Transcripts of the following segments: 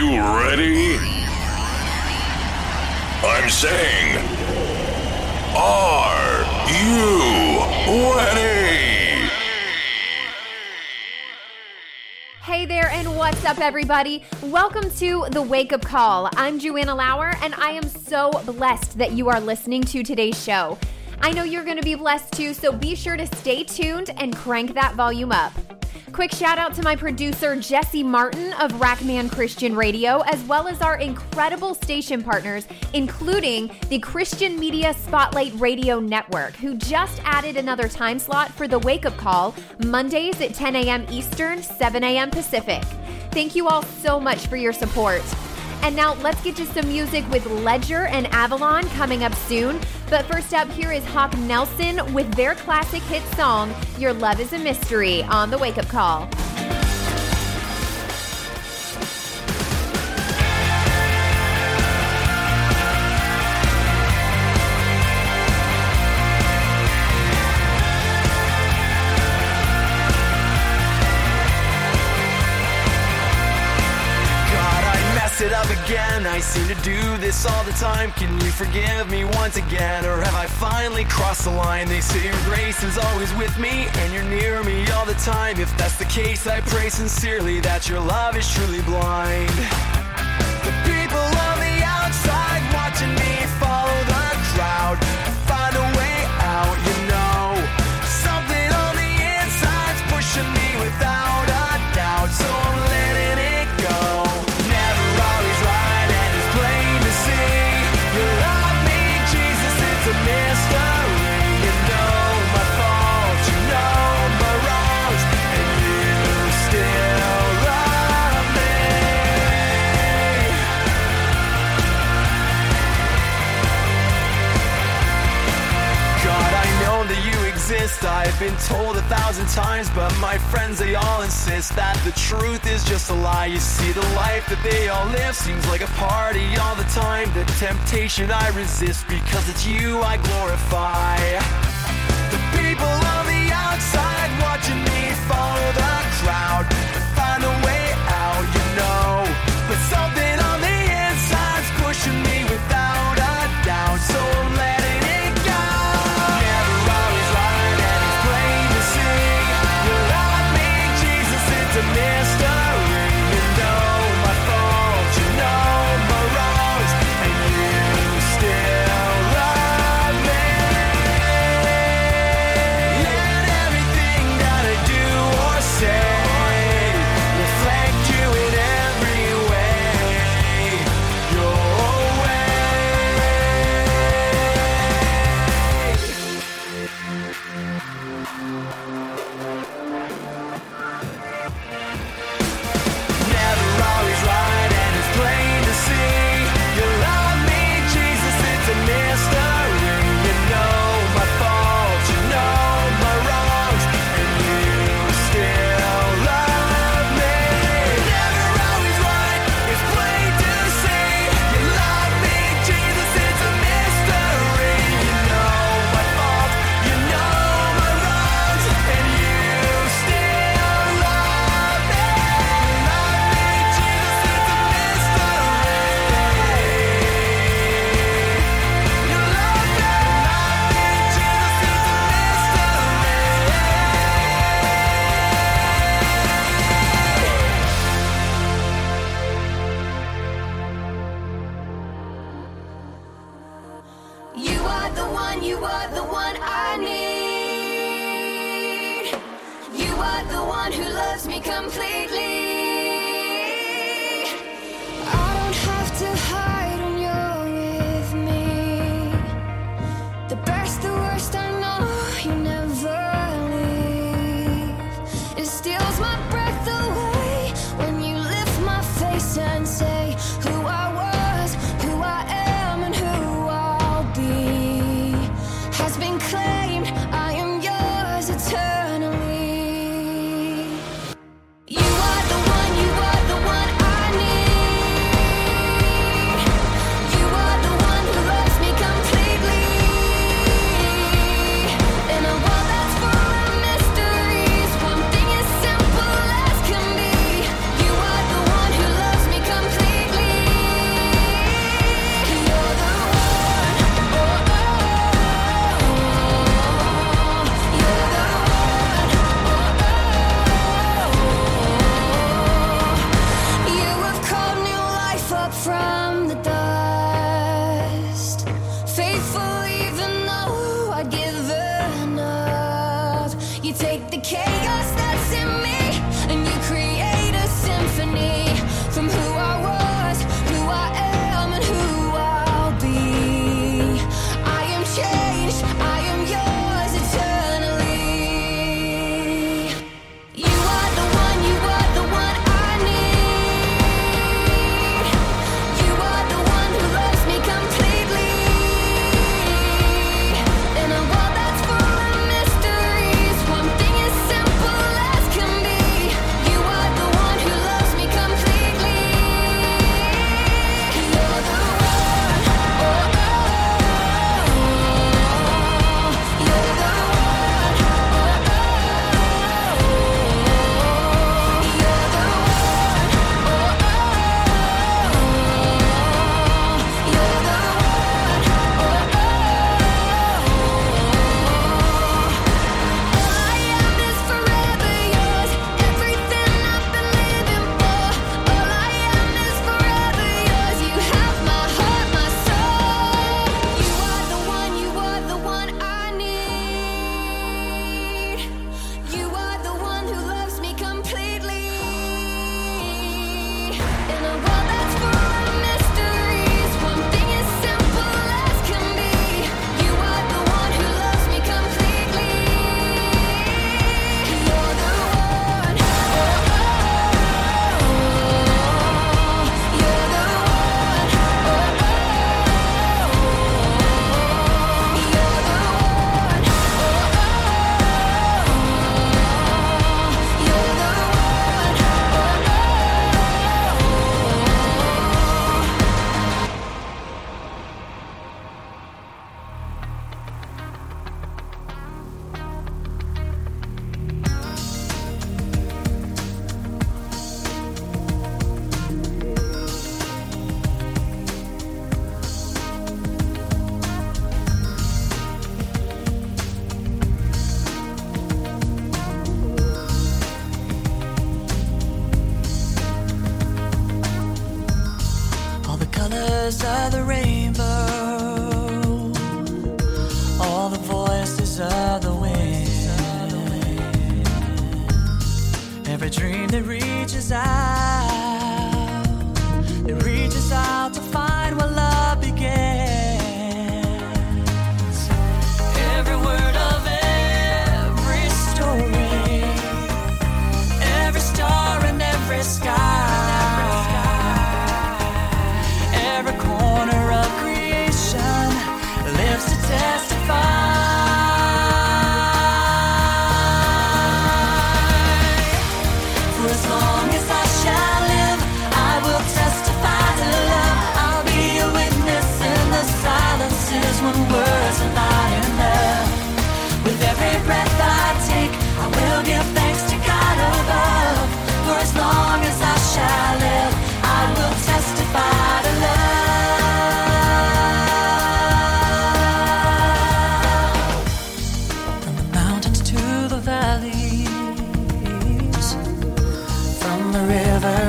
you ready? I'm saying, are you ready? Hey there, and what's up, everybody? Welcome to the Wake Up Call. I'm Joanna Lower, and I am so blessed that you are listening to today's show. I know you're going to be blessed too, so be sure to stay tuned and crank that volume up. Quick shout out to my producer, Jesse Martin of Rackman Christian Radio, as well as our incredible station partners, including the Christian Media Spotlight Radio Network, who just added another time slot for the wake up call, Mondays at 10 a.m. Eastern, 7 a.m. Pacific. Thank you all so much for your support. And now let's get to some music with Ledger and Avalon coming up soon. But first up, here is Hawk Nelson with their classic hit song, Your Love is a Mystery, on the Wake Up Call. I seem to do this all the time. Can you forgive me once again? Or have I finally crossed the line? They say your grace is always with me and you're near me all the time. If that's the case, I pray sincerely that your love is truly blind. You exist. I've been told a thousand times, but my friends, they all insist that the truth is just a lie. You see, the life that they all live seems like a party all the time. The temptation I resist because it's you I glorify. The people on the outside watching me follow the crowd.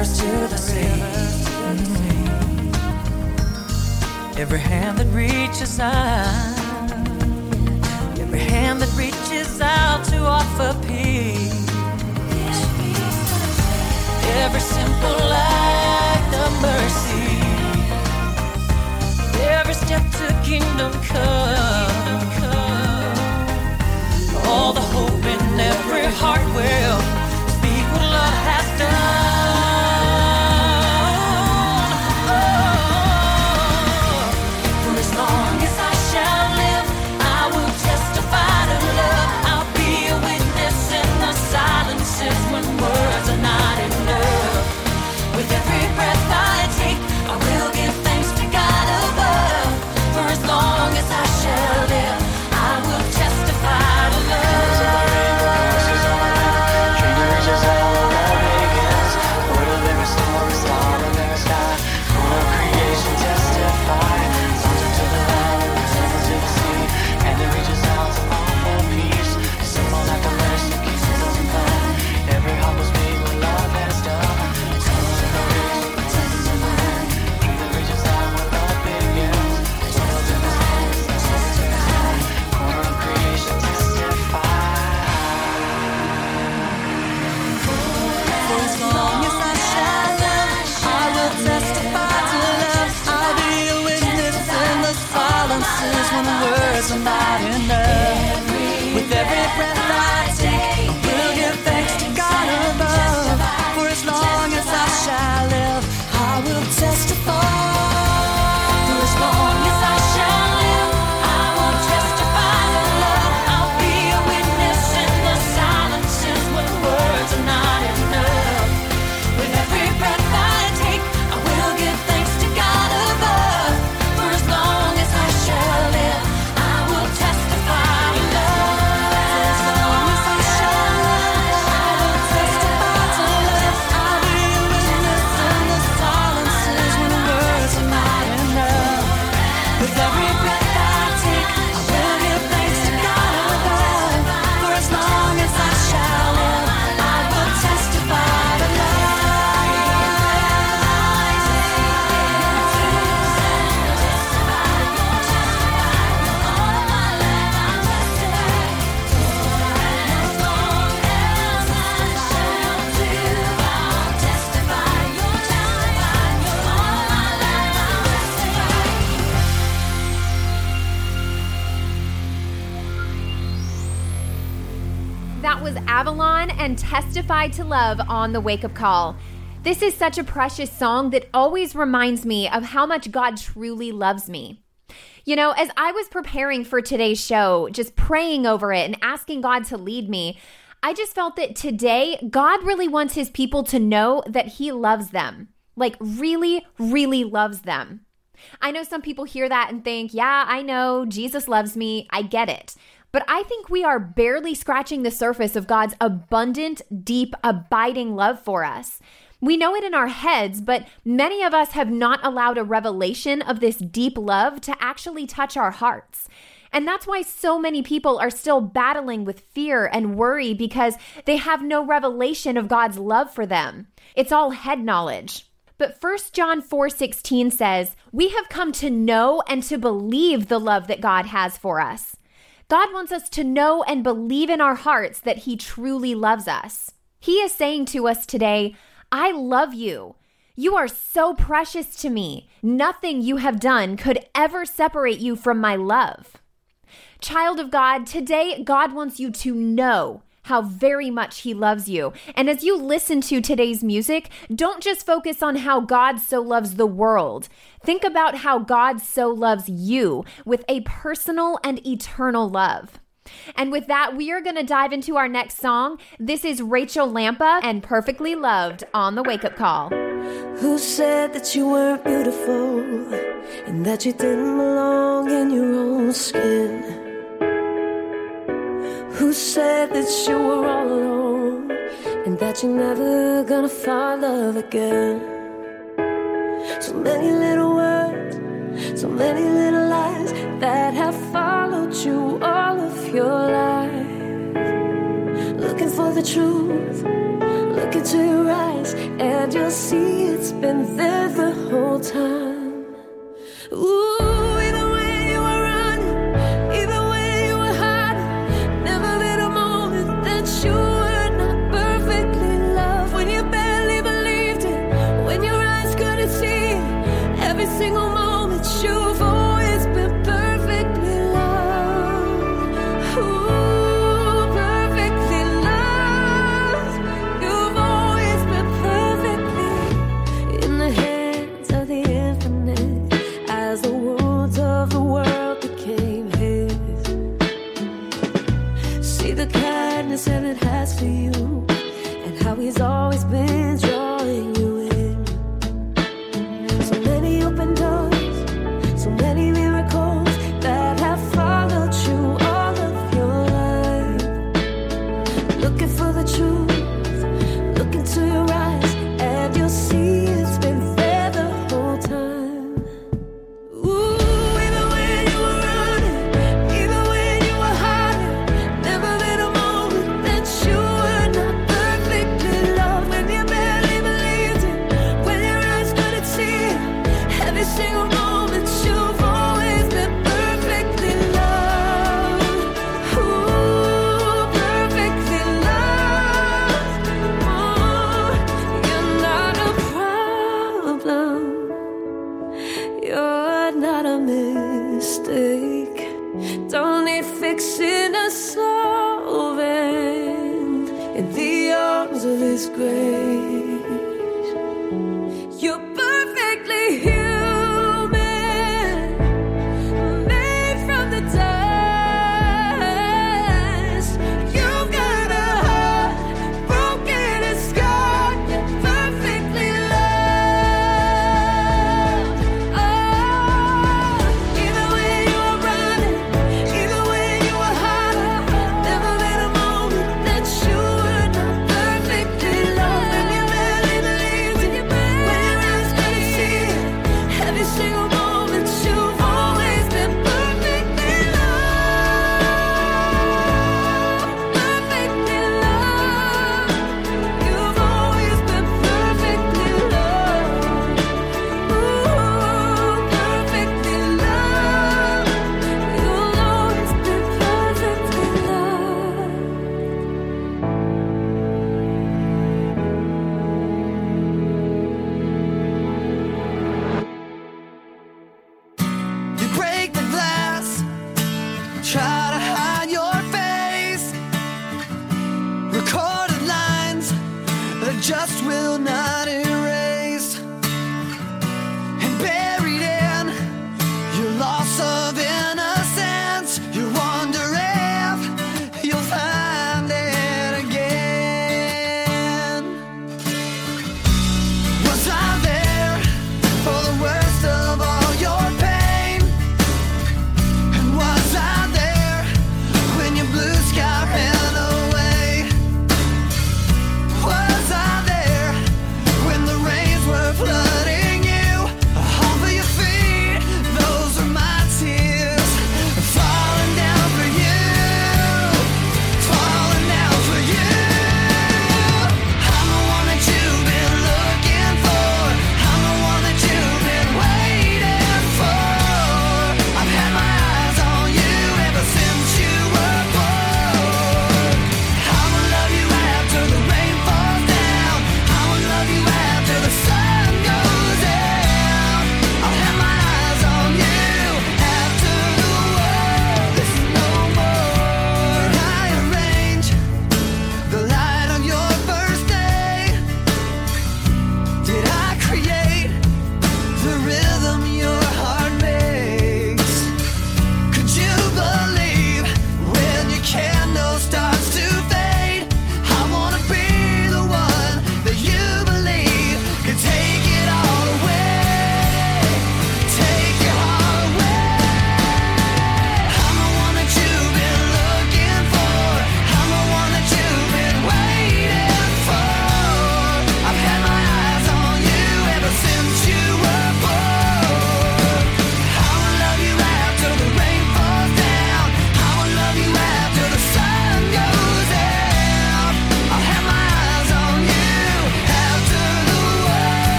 Rivers to the sea. Every hand that reaches out, every hand that reaches out to offer peace. Every simple act of mercy, every step to kingdom come. All the hope in every heart will speak what love has done. I will testify. And Testify to Love on the Wake Up Call. This is such a precious song that always reminds me of how much God truly loves me. You know, as I was preparing for today's show, just praying over it and asking God to lead me, I just felt that today God really wants his people to know that he loves them. Like, really, really loves them. I know some people hear that and think, yeah, I know, Jesus loves me, I get it. But I think we are barely scratching the surface of God's abundant, deep, abiding love for us. We know it in our heads, but many of us have not allowed a revelation of this deep love to actually touch our hearts. And that's why so many people are still battling with fear and worry because they have no revelation of God's love for them. It's all head knowledge. But 1 John 4:16 says, "We have come to know and to believe the love that God has for us." God wants us to know and believe in our hearts that he truly loves us. He is saying to us today, "I love you. You are so precious to me. Nothing you have done could ever separate you from my love." Child of God, today God wants you to know how very much He loves you. And as you listen to today's music, don't just focus on how God so loves the world. Think about how God so loves you with a personal and eternal love. And with that, we are going to dive into our next song. This is Rachael Lampa and Perfectly Loved on the Wake Up Call. Who said that you weren't beautiful and that you didn't belong in your own skin? Who said that you were all alone and that you're never gonna find love again? So many little words, so many little lies that have followed you all of your life. Looking for the truth, look into your eyes, and you'll see it's been there the whole time. Ooh,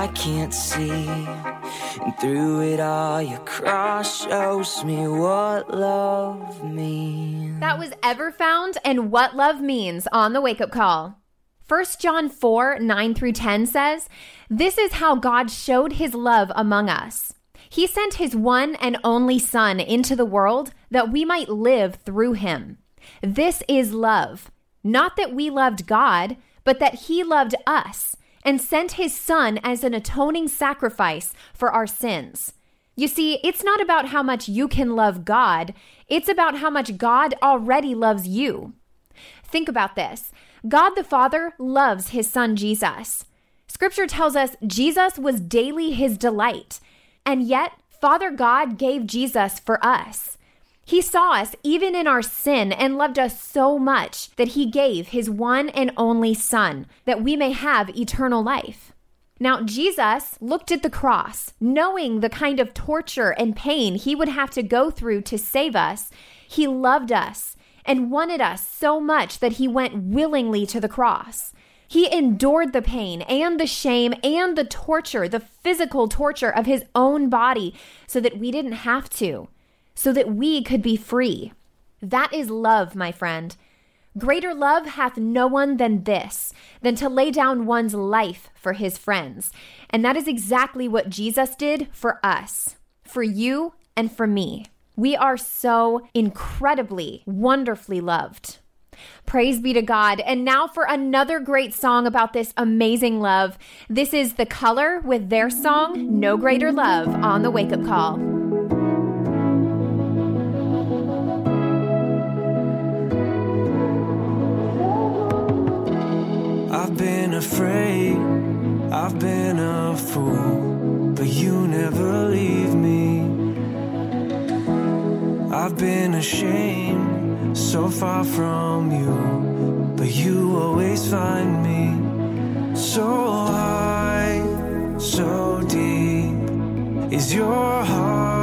I can't see. And through it all, your cross shows me what love means. That was Everfound, and What Love Means on the wake up call. 1 John 4 9 through 10 says, This is how God showed his love among us. He sent his one and only Son into the world that we might live through him. This is love. Not that we loved God, but that he loved us and sent his son as an atoning sacrifice for our sins. You see, it's not about how much you can love God, it's about how much God already loves you. Think about this God the Father loves his son Jesus. Scripture tells us Jesus was daily his delight, and yet Father God gave Jesus for us. He saw us even in our sin and loved us so much that he gave his one and only Son that we may have eternal life. Now, Jesus looked at the cross, knowing the kind of torture and pain he would have to go through to save us. He loved us and wanted us so much that he went willingly to the cross. He endured the pain and the shame and the torture, the physical torture of his own body, so that we didn't have to so that we could be free. That is love, my friend. Greater love hath no one than this, than to lay down one's life for his friends. And that is exactly what Jesus did for us, for you, and for me. We are so incredibly, wonderfully loved. Praise be to God. And now for another great song about this amazing love. This is The Color with their song, No Greater Love, on the Wake Up Call. Been afraid, I've been a fool, but you never leave me. I've been ashamed, so far from you, but you always find me. So high, so deep is your heart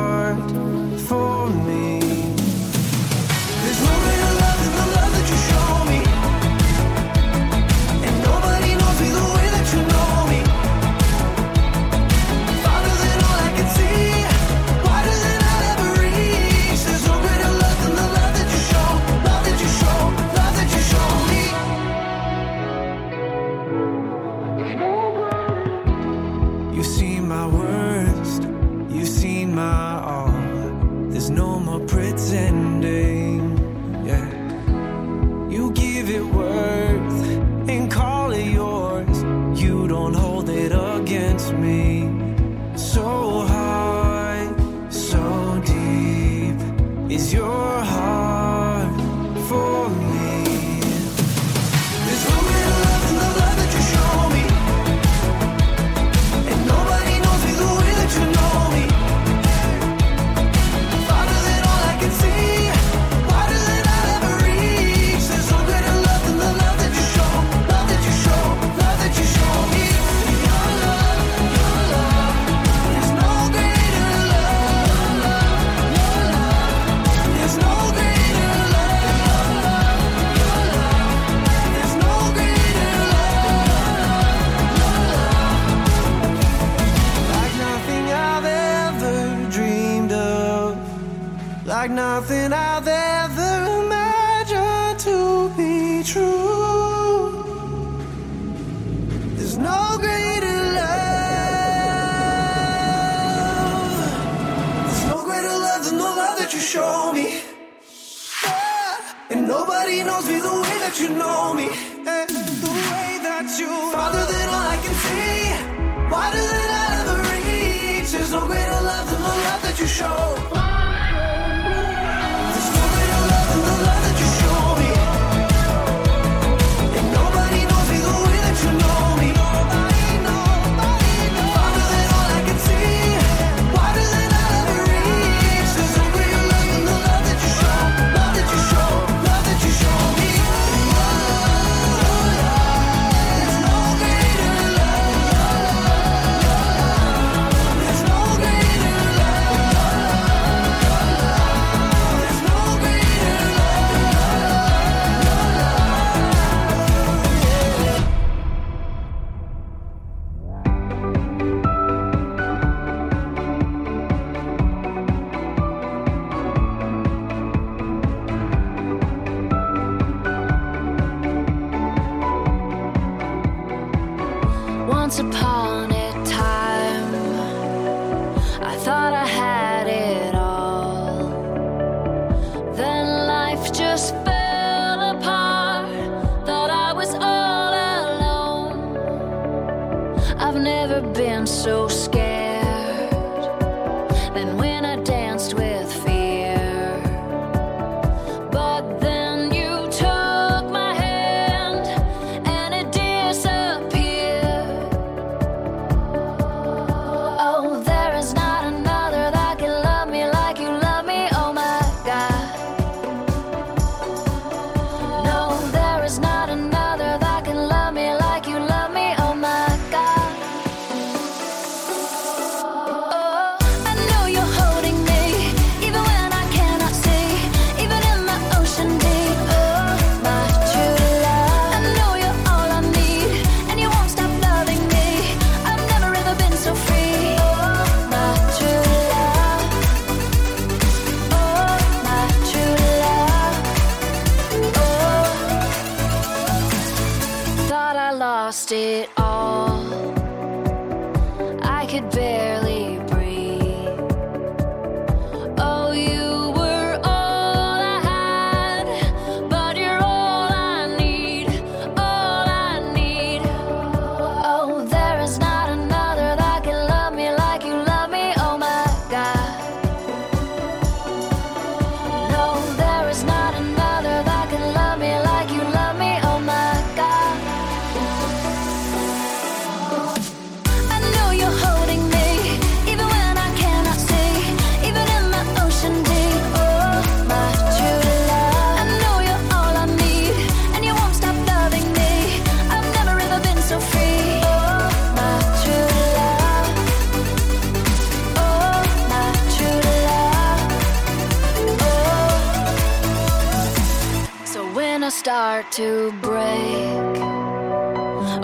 start to break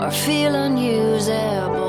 or feel unusable.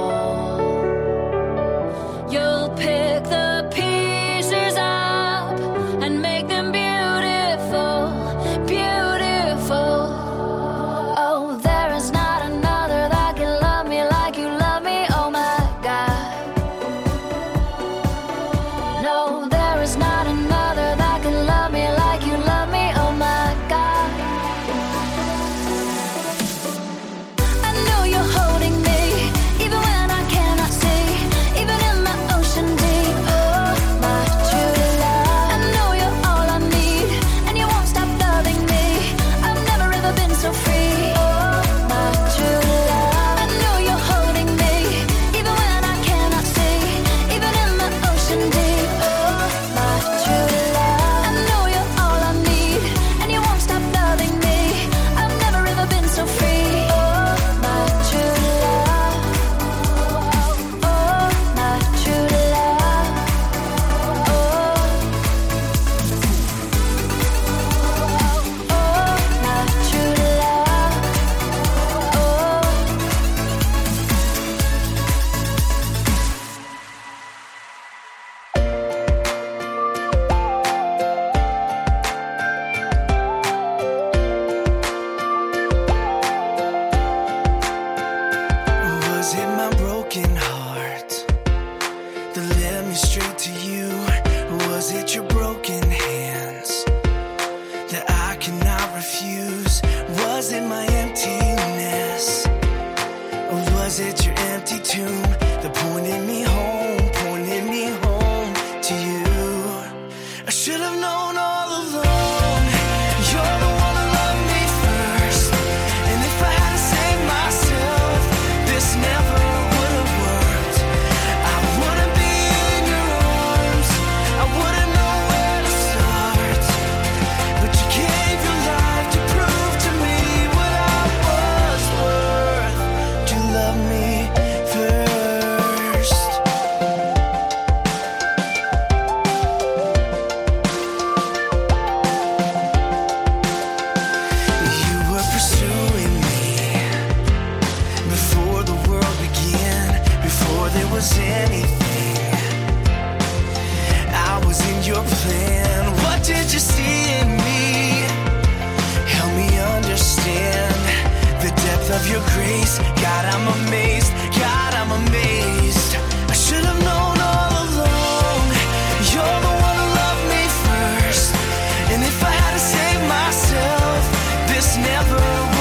the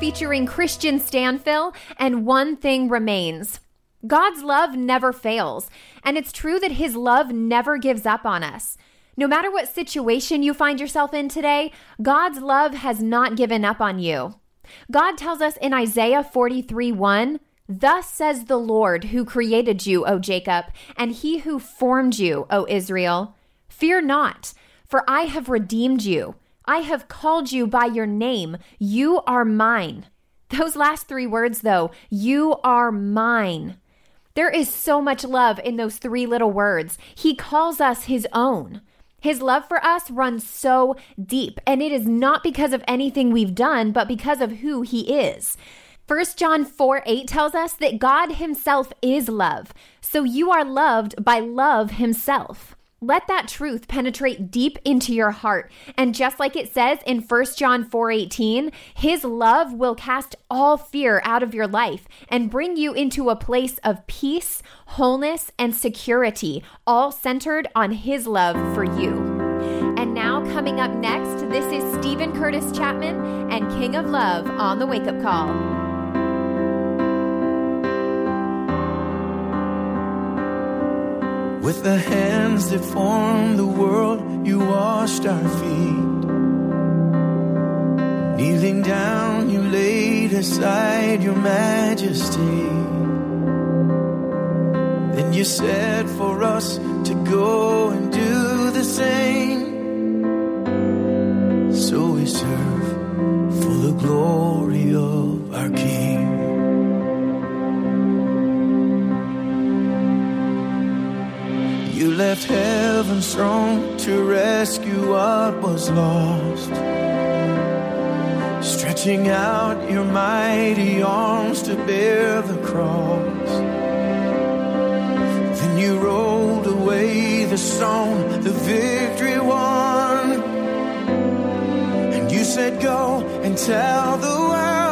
Featuring Kristian Stanfill, and One Thing Remains. God's love never fails, and it's true that His love never gives up on us. No matter what situation you find yourself in today, God's love has not given up on you. God tells us in Isaiah 43 1, Thus says the Lord who created you, O Jacob, and he who formed you, O Israel. Fear not, for I have redeemed you. I have called you by your name. You are mine. Those last three words, though, you are mine. There is so much love in those three little words. He calls us his own. His love for us runs so deep, and it is not because of anything we've done, but because of who he is. 1 John 4 8 tells us that God himself is love. So you are loved by love himself. Let that truth penetrate deep into your heart. And just like it says in 1 John 4:18, his love will cast all fear out of your life and bring you into a place of peace, wholeness, and security, all centered on his love for you. And now coming up next, this is Steven Curtis Chapman and King of Love on the Wake Up Call. With the hands that formed the world, you washed our feet. Kneeling down, you laid aside your majesty. Then you said for us to go and do the same. So we serve for the glory of our King. You left heaven's throne to rescue what was lost. Stretching out your mighty arms to bear the cross. Then you rolled away the stone, the victory won. And you said, Go and tell the world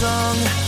being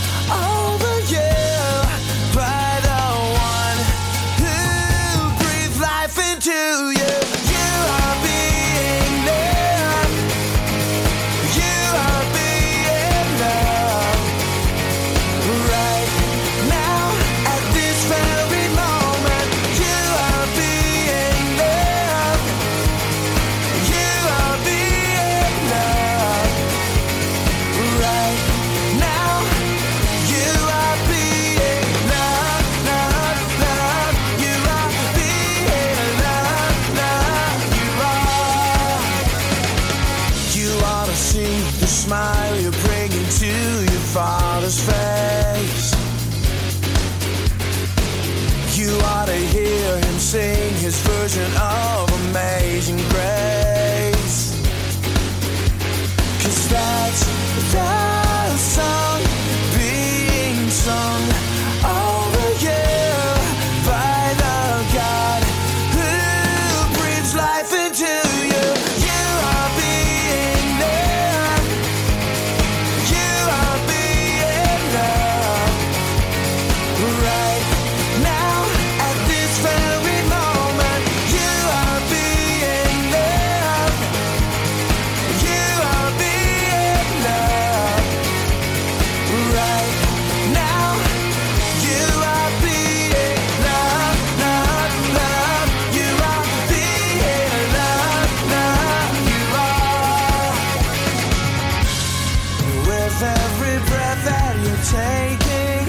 aching,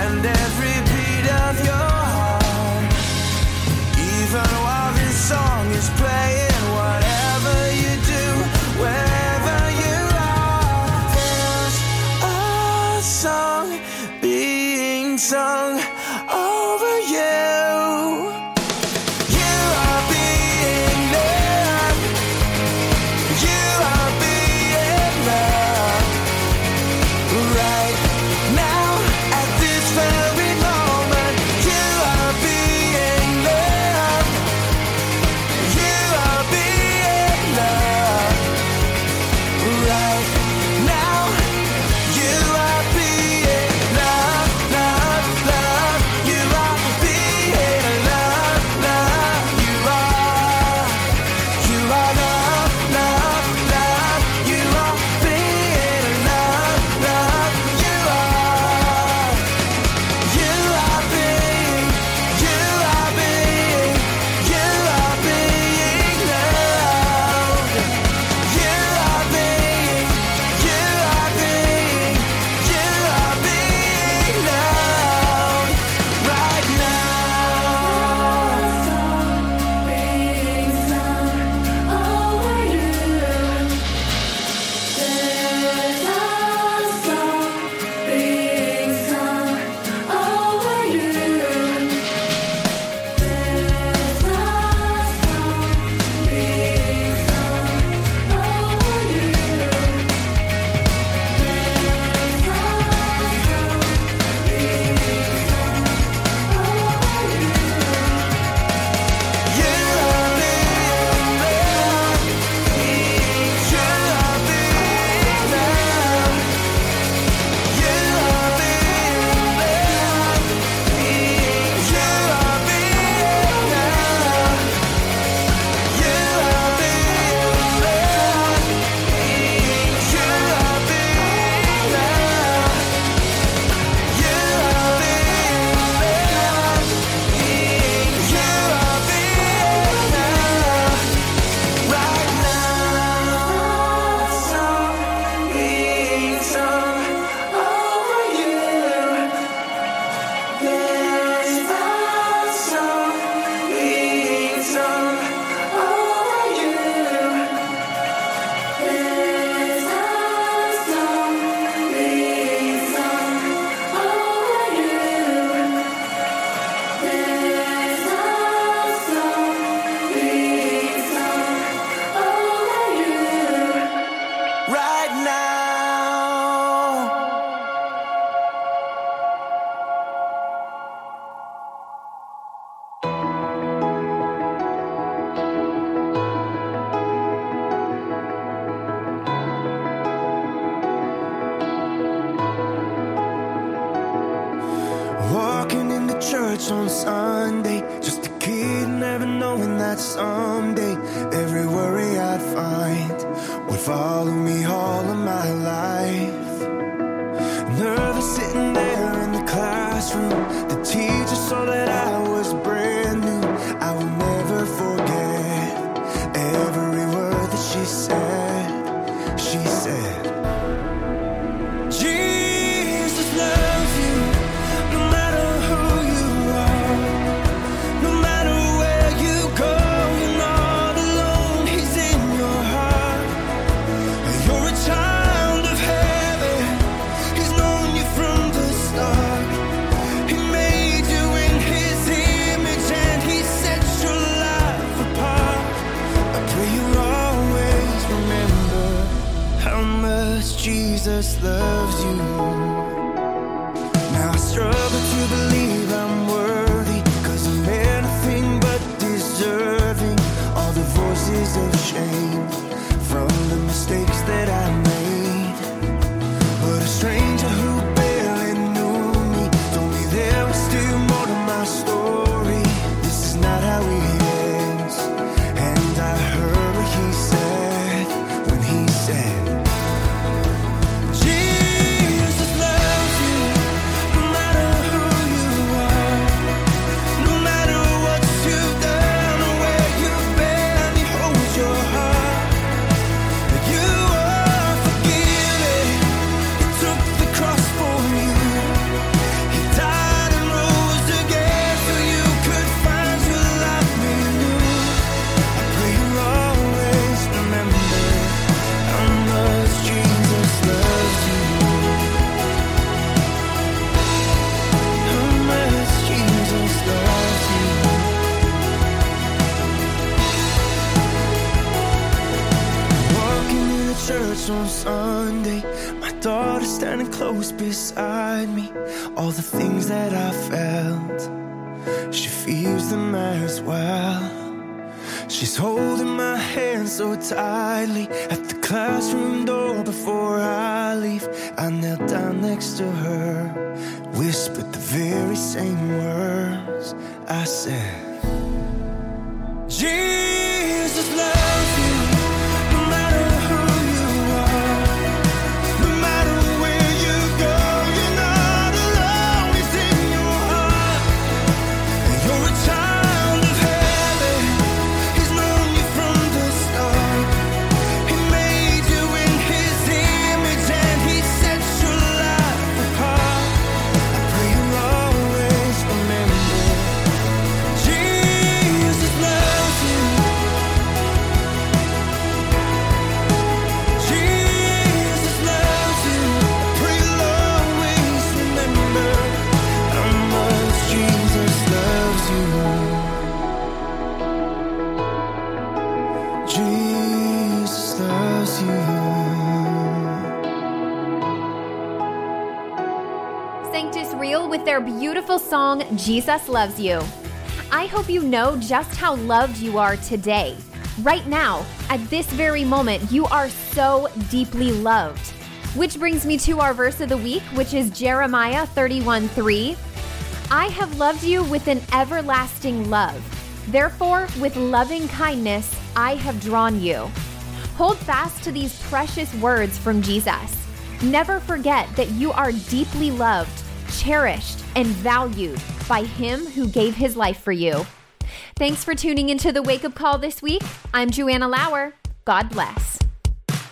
and every beat of your heart, even while this song is playing. Church on Sunday, my daughter standing close beside me. All the things that I felt, she feels them as well. She's holding my hand so tightly at the classroom door before I leave. I knelt down next to her, whispered the very same words I said. Jesus loves with their beautiful song, Jesus Loves You. I hope you know just how loved you are today. Right now, at this very moment, you are so deeply loved. Which brings me to our verse of the week, which is Jeremiah 31 3. I have loved you with an everlasting love. Therefore, with loving kindness, I have drawn you. Hold fast to these precious words from Jesus. Never forget that you are deeply loved, cherished, and valued by Him who gave His life for you. Thanks for tuning into the Wake Up Call this week. I'm Joanna Lower. God bless.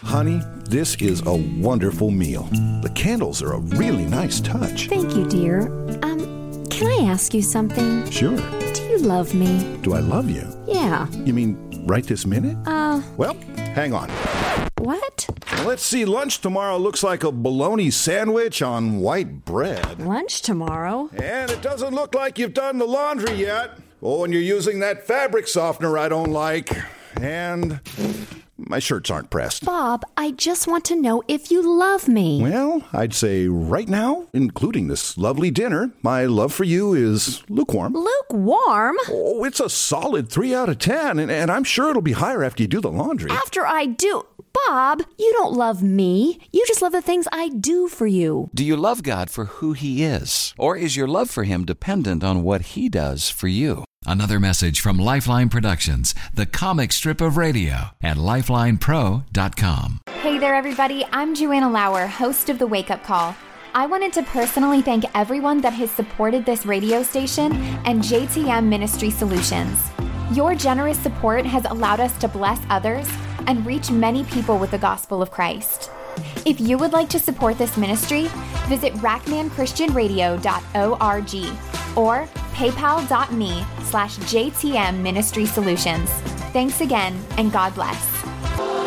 Honey, this is a wonderful meal. The candles are a really nice touch. Thank you, dear. Um, can I ask you something? Sure. Do you love me? Do I love you? Yeah. You mean right this minute? Uh, Well, hang on. What? Let's see. Lunch tomorrow looks like a bologna sandwich on white bread. Lunch tomorrow? And it doesn't look like you've done the laundry yet. Oh, and you're using that fabric softener I don't like. And my shirts aren't pressed. Bob, I just want to know if you love me. Well, I'd say right now, including this lovely dinner, my love for you is lukewarm. Lukewarm? Oh, it's a solid three out of ten, and, and I'm sure it'll be higher after you do the laundry. After I do. Bob, you don't love me. You just love the things I do for you. Do you love God for who He is? Or is your love for Him dependent on what He does for you? Another message from Lifeline Productions, the comic strip of radio at lifelinepro.com. Hey there, everybody. I'm Joanna Lower, host of The Wake Up Call. I wanted to personally thank everyone that has supported this radio station and JTM Ministry Solutions. Your generous support has allowed us to bless others and reach many people with the gospel of Christ. If you would like to support this ministry, visit rackmanchristianradio.org or paypal.me slash JTM Ministry Solutions. Thanks again, and God bless.